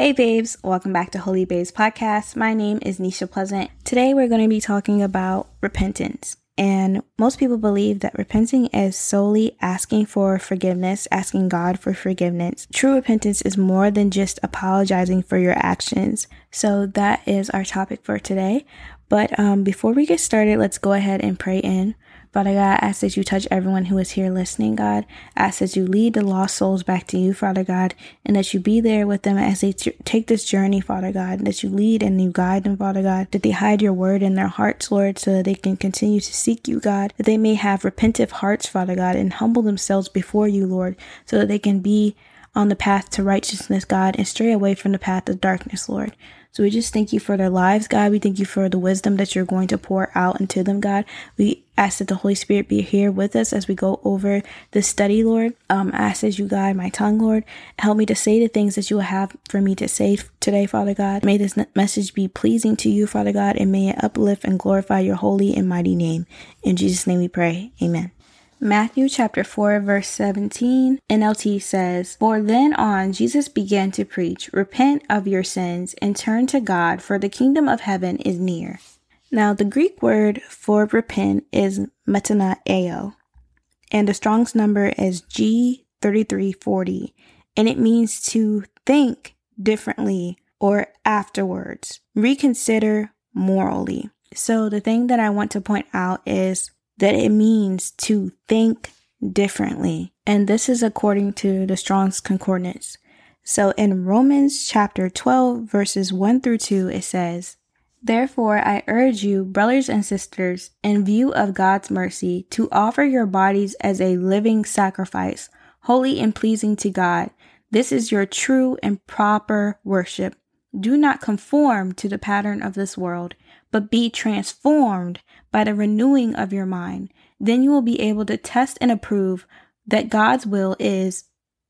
Hey babes, welcome back to Holy Babes Podcast. My name is Nisha Pleasant. Today we're going to be talking about repentance. And most people believe that repenting is solely asking for forgiveness, asking God for forgiveness. True repentance is more than just apologizing for your actions. So that is our topic for today. But um, before we get started, let's go ahead and pray in. Father God, I ask that you touch everyone who is here listening, God. I ask that you lead the lost souls back to you, Father God, and that you be there with them as they t- take this journey, Father God, that you lead and you guide them, Father God, that they hide your word in their hearts, Lord, so that they can continue to seek you, God, that they may have repentive hearts, Father God, and humble themselves before you, Lord, so that they can be on the path to righteousness, God, and stray away from the path of darkness, Lord. So we just thank you for their lives, God. We thank you for the wisdom that you're going to pour out into them, God. We ask that the Holy Spirit be here with us as we go over this study, Lord. Um, I ask that you guide my tongue, Lord. Help me to say the things that you have for me to say today, Father God. May this message be pleasing to you, Father God, and may it uplift and glorify your holy and mighty name. In Jesus' name we pray. Amen. Matthew chapter 4 verse 17 NLT says, For then on Jesus began to preach, Repent of your sins and turn to God, for the kingdom of heaven is near. Now the Greek word for repent is metanoeo, and the Strong's number is G3340, and it means to think differently or afterwards, reconsider morally. So the thing that I want to point out is that it means to think differently. And this is according to the Strong's Concordance. So in Romans chapter 12, verses 1 through 2, it says, Therefore, I urge you, brothers and sisters, in view of God's mercy, to offer your bodies as a living sacrifice, holy and pleasing to God. This is your true and proper worship. Do not conform to the pattern of this world, but be transformed by the renewing of your mind. Then you will be able to test and approve that God's will is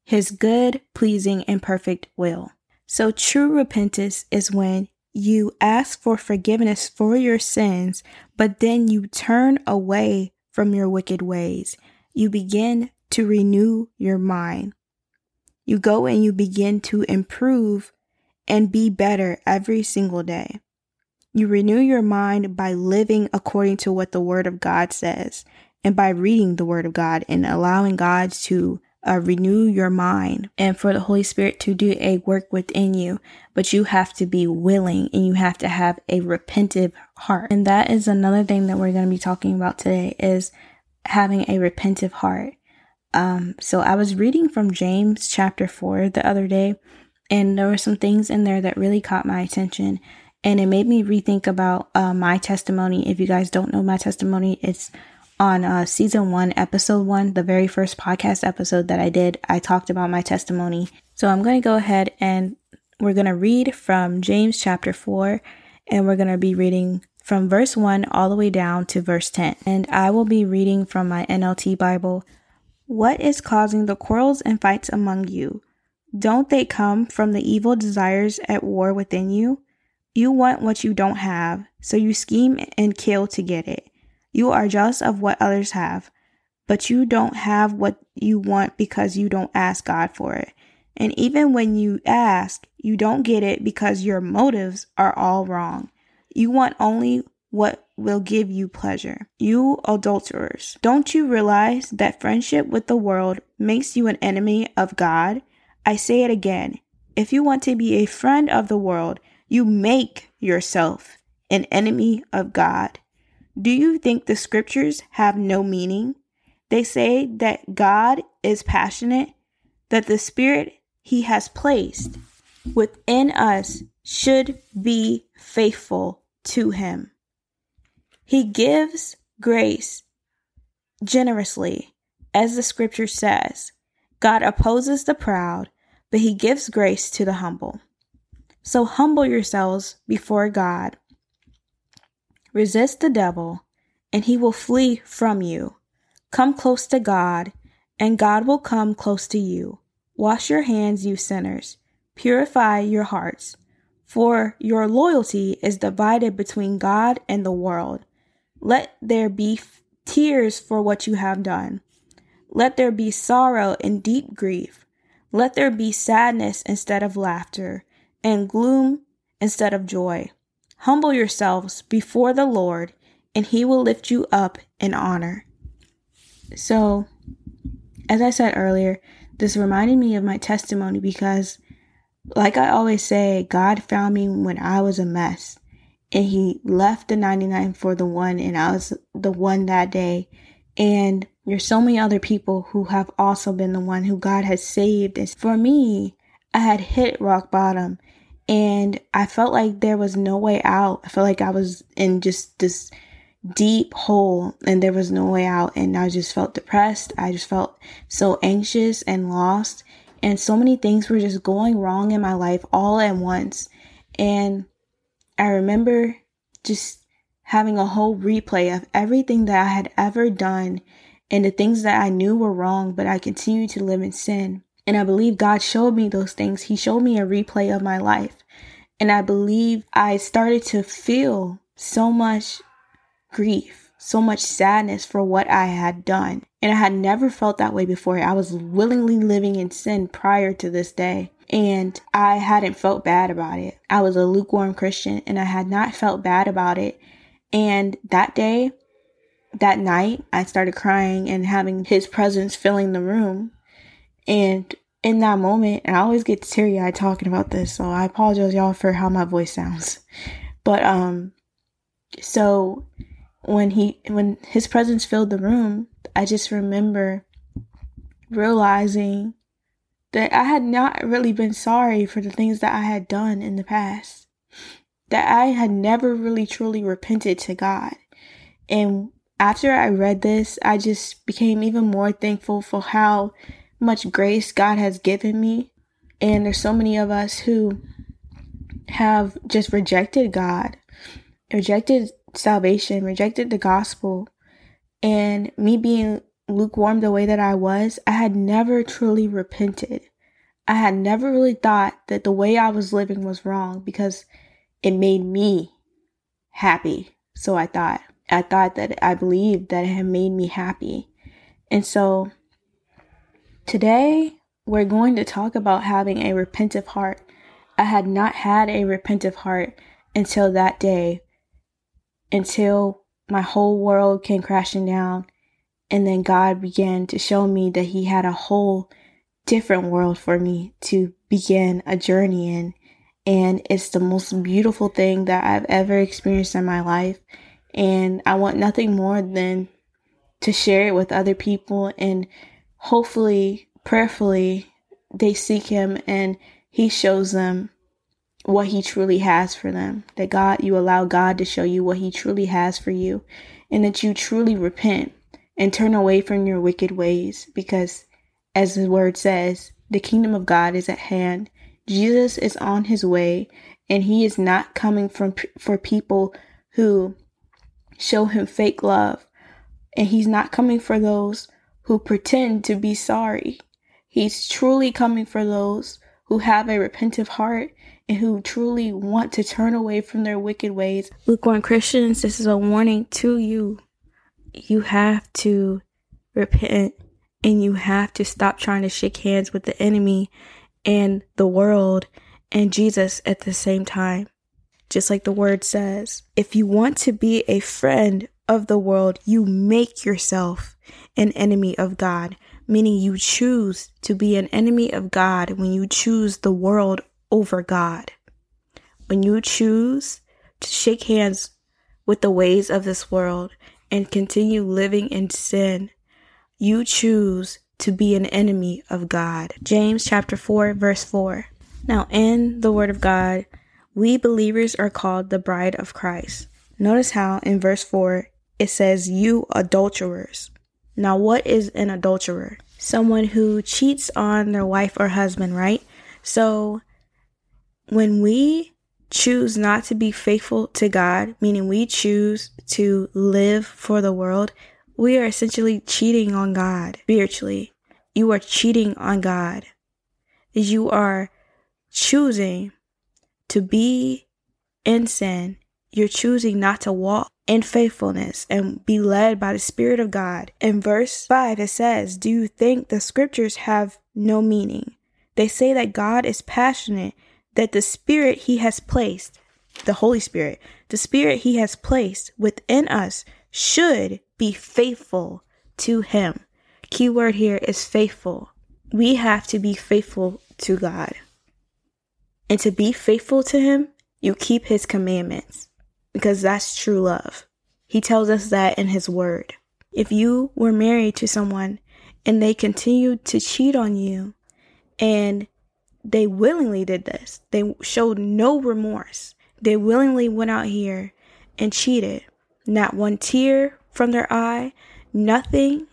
his good, pleasing, and perfect will. So true repentance is when you ask for forgiveness for your sins, but then you turn away from your wicked ways. You begin to renew your mind. You go and you begin to improve and be better every single day. You renew your mind by living according to what the Word of God says and by reading the Word of God and allowing God to uh, renew your mind and for the Holy Spirit to do a work within you. But you have to be willing and you have to have a repentive heart. And that is another thing that we're going to be talking about today is having a repentive heart. Um, so I was reading from James chapter 4 the other day, and there were some things in there that really caught my attention and it made me rethink about uh, my testimony. If you guys don't know my testimony, it's on uh, season one, episode one, the very first podcast episode that I did. I talked about my testimony. So I'm going to go ahead and we're going to read from James chapter four, and we're going to be reading from verse 1 all the way down to verse 10. And I will be reading from my NLT Bible. What is causing the quarrels and fights among you? Don't they come from the evil desires at war within you? You want what you don't have, so you scheme and kill to get it. You are jealous of what others have, but you don't have what you want because you don't ask God for it. And even when you ask, you don't get it because your motives are all wrong. You want only what will give you pleasure. You adulterers, don't you realize that friendship with the world makes you an enemy of God? I say it again. If you want to be a friend of the world, you make yourself an enemy of God. Do you think the scriptures have no meaning? They say that God is passionate, that the spirit he has placed within us should be faithful to him. He gives grace generously, as the scripture says. God opposes the proud, but he gives grace to the humble. So humble yourselves before God. Resist the devil, and he will flee from you. Come close to God, and God will come close to you. Wash your hands, you sinners. Purify your hearts, for your loyalty is divided between God and the world. Let there be f- tears for what you have done. Let there be sorrow and deep grief. Let there be sadness instead of laughter and gloom instead of joy. Humble yourselves before the Lord, and he will lift you up in honor. So, as I said earlier, this reminded me of my testimony because, like I always say, God found me when I was a mess. And he left the 99 for the one, and I was the one that day. And there's so many other people who have also been the one who God has saved. And for me, I had hit rock bottom and I felt like there was no way out. I felt like I was in just this deep hole and there was no way out. And I just felt depressed. I just felt so anxious and lost. And so many things were just going wrong in my life all at once. And I remember just having a whole replay of everything that I had ever done and the things that I knew were wrong, but I continued to live in sin. And I believe God showed me those things. He showed me a replay of my life. And I believe I started to feel so much grief, so much sadness for what I had done. And I had never felt that way before. I was willingly living in sin prior to this day. And I hadn't felt bad about it. I was a lukewarm Christian and I had not felt bad about it. And that day, that night, I started crying and having his presence filling the room. And in that moment, and I always get teary eyed talking about this, so I apologize y'all for how my voice sounds. But um so when he when his presence filled the room, I just remember realizing that I had not really been sorry for the things that I had done in the past. That I had never really truly repented to God. And after I read this, I just became even more thankful for how much grace God has given me. And there's so many of us who have just rejected God, rejected salvation, rejected the gospel. And me being lukewarm the way that I was, I had never truly repented. I had never really thought that the way I was living was wrong because it made me happy. So I thought. I thought that I believed that it had made me happy. And so Today, we're going to talk about having a repentive heart. I had not had a repentive heart until that day, until my whole world came crashing down. And then God began to show me that He had a whole different world for me to begin a journey in. And it's the most beautiful thing that I've ever experienced in my life. And I want nothing more than to share it with other people and hopefully, prayerfully, they seek Him and He shows them what He truly has for them. That God, you allow God to show you what He truly has for you, and that you truly repent and turn away from your wicked ways because, as the word says, the kingdom of God is at hand. Jesus is on his way, and he is not coming from for people who show him fake love, and he's not coming for those who pretend to be sorry. He's truly coming for those who have a repentant heart and who truly want to turn away from their wicked ways. Lukewarm Christians, this is a warning to you. You have to repent and you have to stop trying to shake hands with the enemy and the world and Jesus at the same time. Just like the word says, if you want to be a friend of the world, you make yourself an enemy of God, meaning you choose to be an enemy of God when you choose the world over God. When you choose to shake hands with the ways of this world and continue living in sin, you choose to be an enemy of God. James chapter 4 verse 4. Now in the word of God, we believers are called the bride of Christ. Notice how in verse 4 it says you adulterers. Now, what is an adulterer? Someone who cheats on their wife or husband, right? So, when we choose not to be faithful to God, meaning we choose to live for the world, we are essentially cheating on God spiritually. You are cheating on God. You are choosing to be in sin. You're choosing not to walk in faithfulness and be led by the Spirit of God. In verse 5, it says, Do you think the scriptures have no meaning? They say that God is passionate, that the Spirit He has placed, the Holy Spirit, the Spirit He has placed within us should be faithful to Him. Keyword here is faithful. We have to be faithful to God. And to be faithful to Him, you keep His commandments because that's true love. He tells us that in His Word. If you were married to someone and they continued to cheat on you and they willingly did this, they showed no remorse. They willingly went out here and cheated. Not one tear from their eye, nothing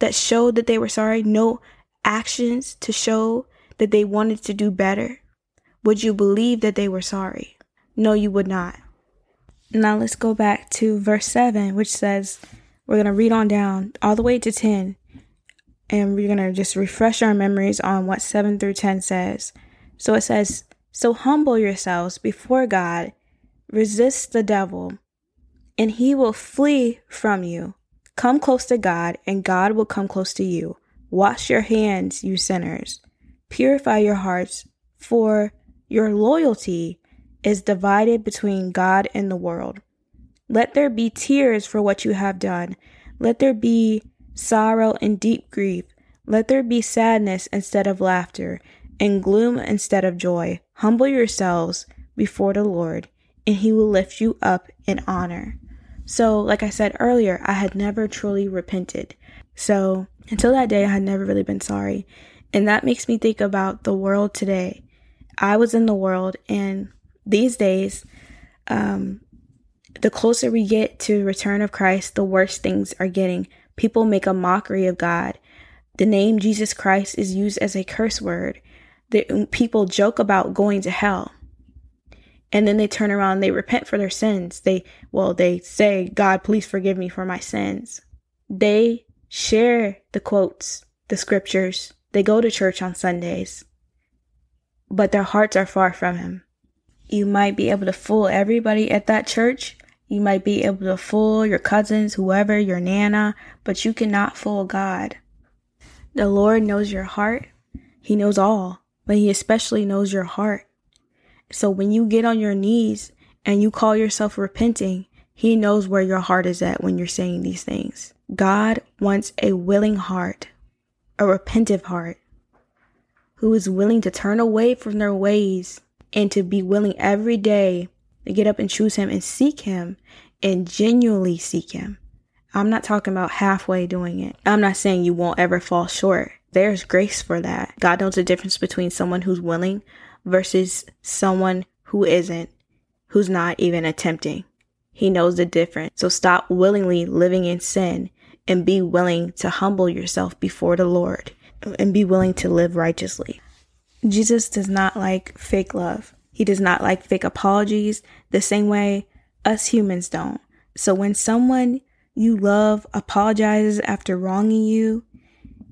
that showed that they were sorry, no actions to show that they wanted to do better. Would you believe that they were sorry? No, you would not. Now let's go back to verse 7, which says, we're going to read on down all the way to 10, and we're going to just refresh our memories on what 7 through 10 says. So it says, So humble yourselves before God, resist the devil, and he will flee from you. Come close to God, and God will come close to you. Wash your hands, you sinners. Purify your hearts, for your loyalty is divided between God and the world. Let there be tears for what you have done. Let there be sorrow and deep grief. Let there be sadness instead of laughter, and gloom instead of joy. Humble yourselves before the Lord, and he will lift you up in honor. So, like I said earlier, I had never truly repented. So, until that day, I had never really been sorry. And that makes me think about the world today. I was in the world, and these days, um, the closer we get to return of Christ, the worse things are getting. People make a mockery of God. The name Jesus Christ is used as a curse word. The, people joke about going to hell. And then they turn around they repent for their sins. They, well, they say, God, please forgive me for my sins. They share the quotes, the scriptures. They go to church on Sundays, but their hearts are far from Him. You might be able to fool everybody at that church, you might be able to fool your cousins, whoever, your nana, but you cannot fool God. The Lord knows your heart. He knows all, but He especially knows your heart. So when you get on your knees and you call yourself repenting, He knows where your heart is at when you're saying these things. God wants a willing heart, a repentive heart, who is willing to turn away from their ways and to be willing every day to get up and choose Him and seek Him and genuinely seek Him. I'm not talking about halfway doing it. I'm not saying you won't ever fall short. There's grace for that. God knows the difference between someone who's willing versus someone who isn't, who's not even attempting. He knows the difference. So stop willingly living in sin and be willing to humble yourself before the Lord and be willing to live righteously. Jesus does not like fake love. He does not like fake apologies the same way us humans don't. So when someone you love apologizes after wronging you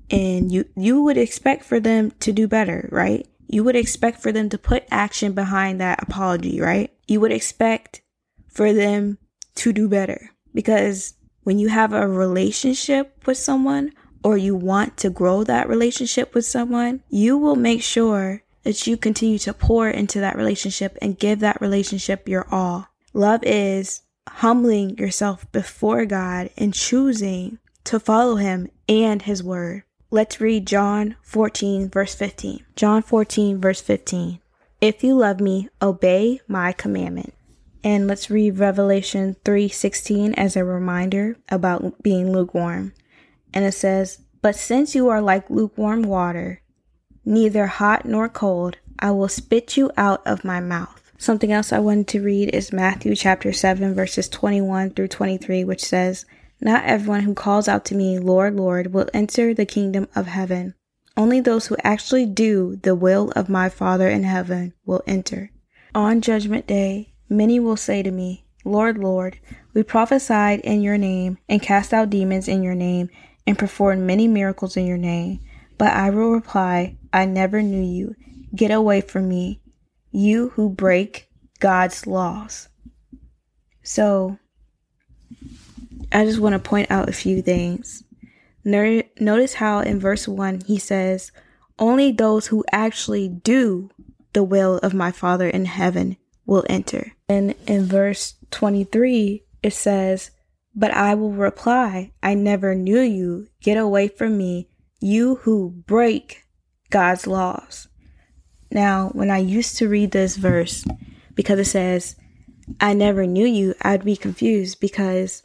and you you would expect for them to do better, right? You would expect for them to put action behind that apology, right? You would expect for them to do better because when you have a relationship with someone or you want to grow that relationship with someone, you will make sure that you continue to pour into that relationship and give that relationship your all. Love is humbling yourself before God and choosing to follow Him and His Word. Let's read John 14, verse 15. John 14, verse 15. If you love me, obey my commandment. And let's read Revelation 3:16 as a reminder about being lukewarm. And it says, "But since you are like lukewarm water, neither hot nor cold, I will spit you out of my mouth. Something else I wanted to read is Matthew chapter 7, verses 21 through 23, which says, Not everyone who calls out to me, Lord, Lord, will enter the kingdom of heaven. Only those who actually do the will of my Father in heaven will enter. On judgment day, many will say to me, Lord, Lord, we prophesied in your name, and cast out demons in your name, and performed many miracles in your name. But I will reply, I never knew you. Get away from me, you who break God's laws. So, I just want to point out a few things. Notice how in verse 1 he says, Only those who actually do the will of my Father in heaven will enter. And in verse 23, it says, But I will reply, I never knew you. Get away from me, you who break God's laws. Now, when I used to read this verse, because it says, I never knew you, I'd be confused because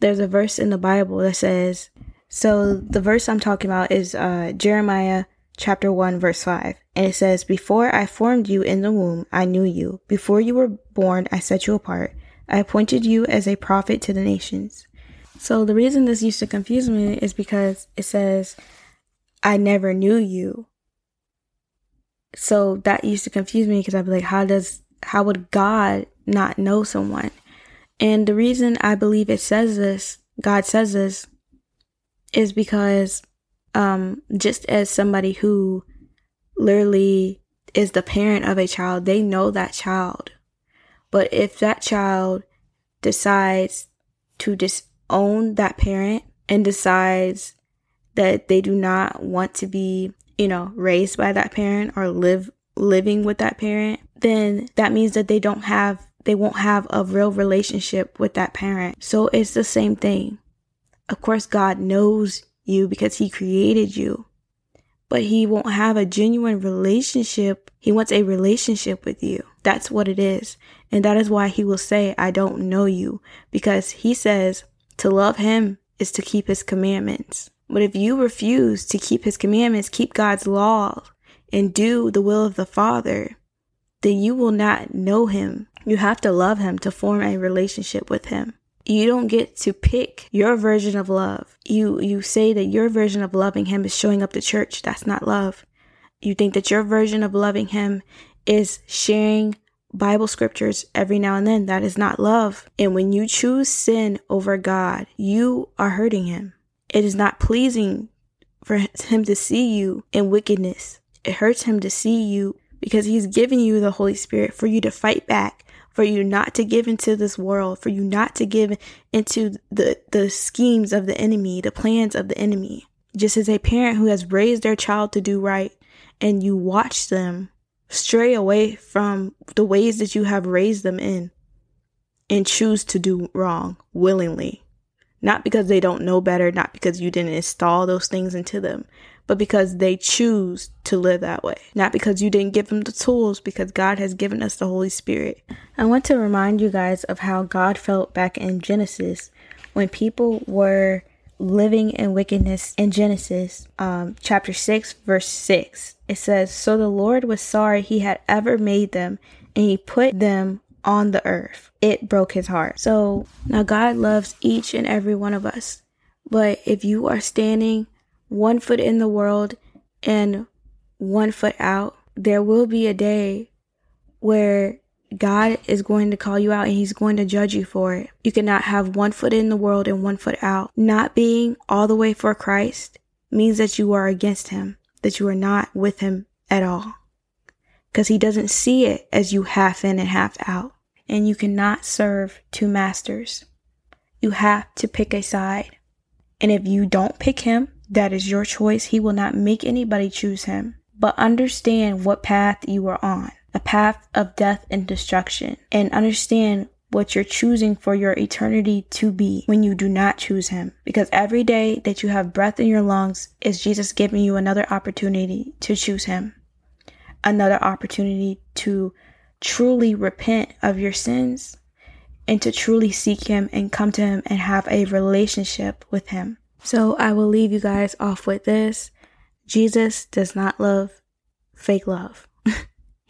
there's a verse in the Bible that says, so the verse I'm talking about is uh, Jeremiah chapter 1 verse 5. And it says, Before I formed you in the womb, I knew you. Before you were born, I set you apart. I appointed you as a prophet to the nations. So the reason this used to confuse me is because it says, I never knew you. So that used to confuse me because I'd be like, how does, how would God not know someone? And the reason I believe it says this, God says this, is because um, just as somebody who literally is the parent of a child, they know that child. But if that child decides to disown that parent and decides that they do not want to be, you know, raised by that parent or live living with that parent, then that means that they don't have they won't have a real relationship with that parent. So it's the same thing. Of course, God knows you because he created you. But he won't have a genuine relationship. He wants a relationship with you. That's what it is. And that is why he will say, I don't know you. Because he says to love him is to keep his commandments. But if you refuse to keep his commandments, keep God's law, and do the will of the Father, then you will not know him. You have to love him to form a relationship with him. You don't get to pick your version of love. You you say that your version of loving him is showing up to church. That's not love. You think that your version of loving him is sharing Bible scriptures every now and then. That is not love. And when you choose sin over God, you are hurting him. It is not pleasing for him to see you in wickedness. It hurts him to see you because he's given you the Holy Spirit for you to fight back for you not to give into this world, for you not to give into the, the schemes of the enemy, the plans of the enemy. Just as a parent who has raised their child to do right and you watch them stray away from the ways that you have raised them in and choose to do wrong willingly. Not because they don't know better, not because you didn't install those things into them, but because they choose to live that way. Not because you didn't give them the tools, because God has given us the Holy Spirit. I want to remind you guys of how God felt back in Genesis when people were living in wickedness in Genesis um, chapter 6, verse 6. It says, So the Lord was sorry he had ever made them, and he put them on the earth. It broke his heart. So now God loves each and every one of us. But if you are standing one foot in the world and one foot out, there will be a day where God is going to call you out and he's going to judge you for it. You cannot have one foot in the world and one foot out. Not being all the way for Christ means that you are against him, that you are not with him at all. Because he doesn't see it as you half in and half out. And you cannot serve two masters. You have to pick a side. And if you don't pick him, that is your choice. He will not make anybody choose him. But understand what path you are on a path of death and destruction. And understand what you're choosing for your eternity to be when you do not choose Him. Because every day that you have breath in your lungs is Jesus giving you another opportunity to choose Him, another opportunity to truly repent of your sins and to truly seek Him and come to Him and have a relationship with Him. So I will leave you guys off with this. Jesus does not love fake love.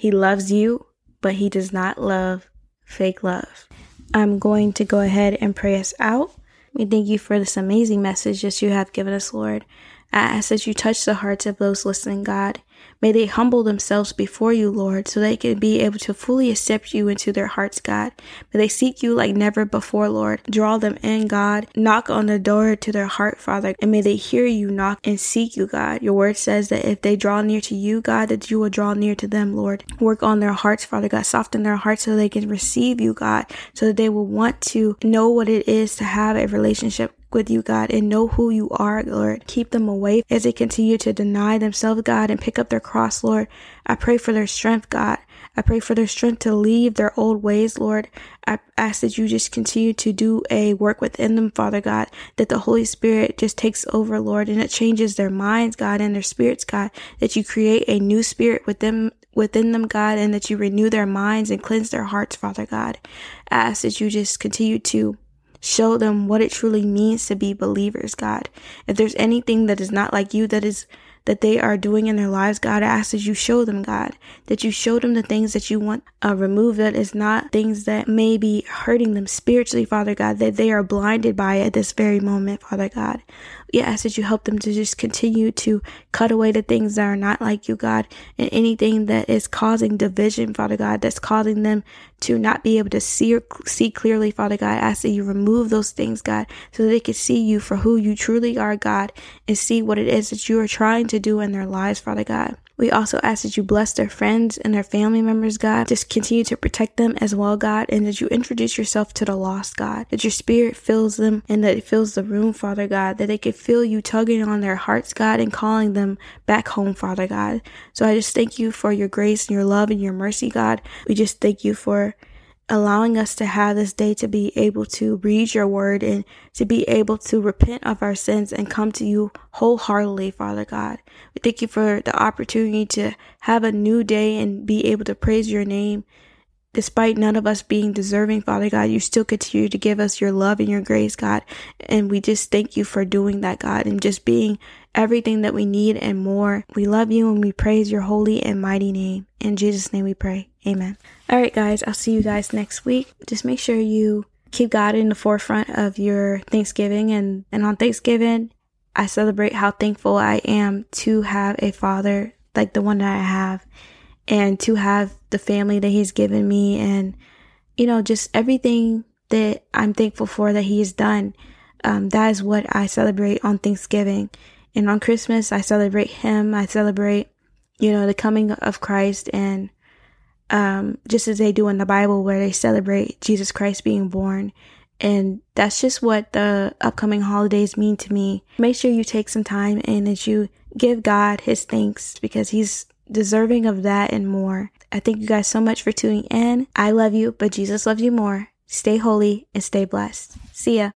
He loves you, but he does not love fake love. I'm going to go ahead and pray us out. We thank you for this amazing message that you have given us, Lord. I ask that you touch the hearts of those listening, God. May they humble themselves before you, Lord, so they can be able to fully accept you into their hearts, God. May they seek you like never before, Lord. Draw them in, God. Knock on the door to their heart, Father, and may they hear you knock and seek you, God. Your word says that if they draw near to you, God, that you will draw near to them, Lord. Work on their hearts, Father God. Soften their hearts so they can receive you, God, so that they will want to know what it is to have a relationship with you, God, and know who you are, Lord. Keep them away as they continue to deny themselves, God, and pick up their cross, Lord. I pray for their strength, God. I pray for their strength to leave their old ways, Lord. I ask that you just continue to do a work within them, Father God, that the Holy Spirit just takes over, Lord, and it changes their minds, God, and their spirits, God, that you create a new spirit within within them, God, and that you renew their minds and cleanse their hearts, Father God. I ask that you just continue to show them what it truly means to be believers, God. If there's anything that is not like you that is that they are doing in their lives, God, I ask that you show them, God, that you show them the things that you want uh, removed that is not things that may be hurting them spiritually, Father God, that they are blinded by at this very moment, Father God. We ask that you help them to just continue to cut away the things that are not like you, God, and anything that is causing division, Father God, that's causing them to not be able to see or see clearly, Father God. I ask that you remove those things, God, so that they can see you for who you truly are, God, and see what it is that you are trying to do in their lives, Father God. We also ask that you bless their friends and their family members, God. Just continue to protect them as well, God, and that you introduce yourself to the lost, God. That your spirit fills them and that it fills the room, Father God. That they can feel you tugging on their hearts, God, and calling them back home, Father God. So I just thank you for your grace and your love and your mercy, God. We just thank you for allowing us to have this day to be able to read your word and to be able to repent of our sins and come to you wholeheartedly, Father God. We thank you for the opportunity to have a new day and be able to praise your name. Despite none of us being deserving, Father God, you still continue to give us your love and your grace, God. And we just thank you for doing that, God, and just being everything that we need and more. We love you and we praise your holy and mighty name. In Jesus' name we pray. Amen. All right, guys, I'll see you guys next week. Just make sure you keep God in the forefront of your Thanksgiving. And, and on Thanksgiving, I celebrate how thankful I am to have a father like the one that I have and to have the family that he's given me and, you know, just everything that I'm thankful for that he has done. Um, that is what I celebrate on Thanksgiving. And on Christmas, I celebrate him. I celebrate, you know, the coming of Christ and um, just as they do in the Bible, where they celebrate Jesus Christ being born. And that's just what the upcoming holidays mean to me. Make sure you take some time and that you give God his thanks because he's deserving of that and more. I thank you guys so much for tuning in. I love you, but Jesus loves you more. Stay holy and stay blessed. See ya.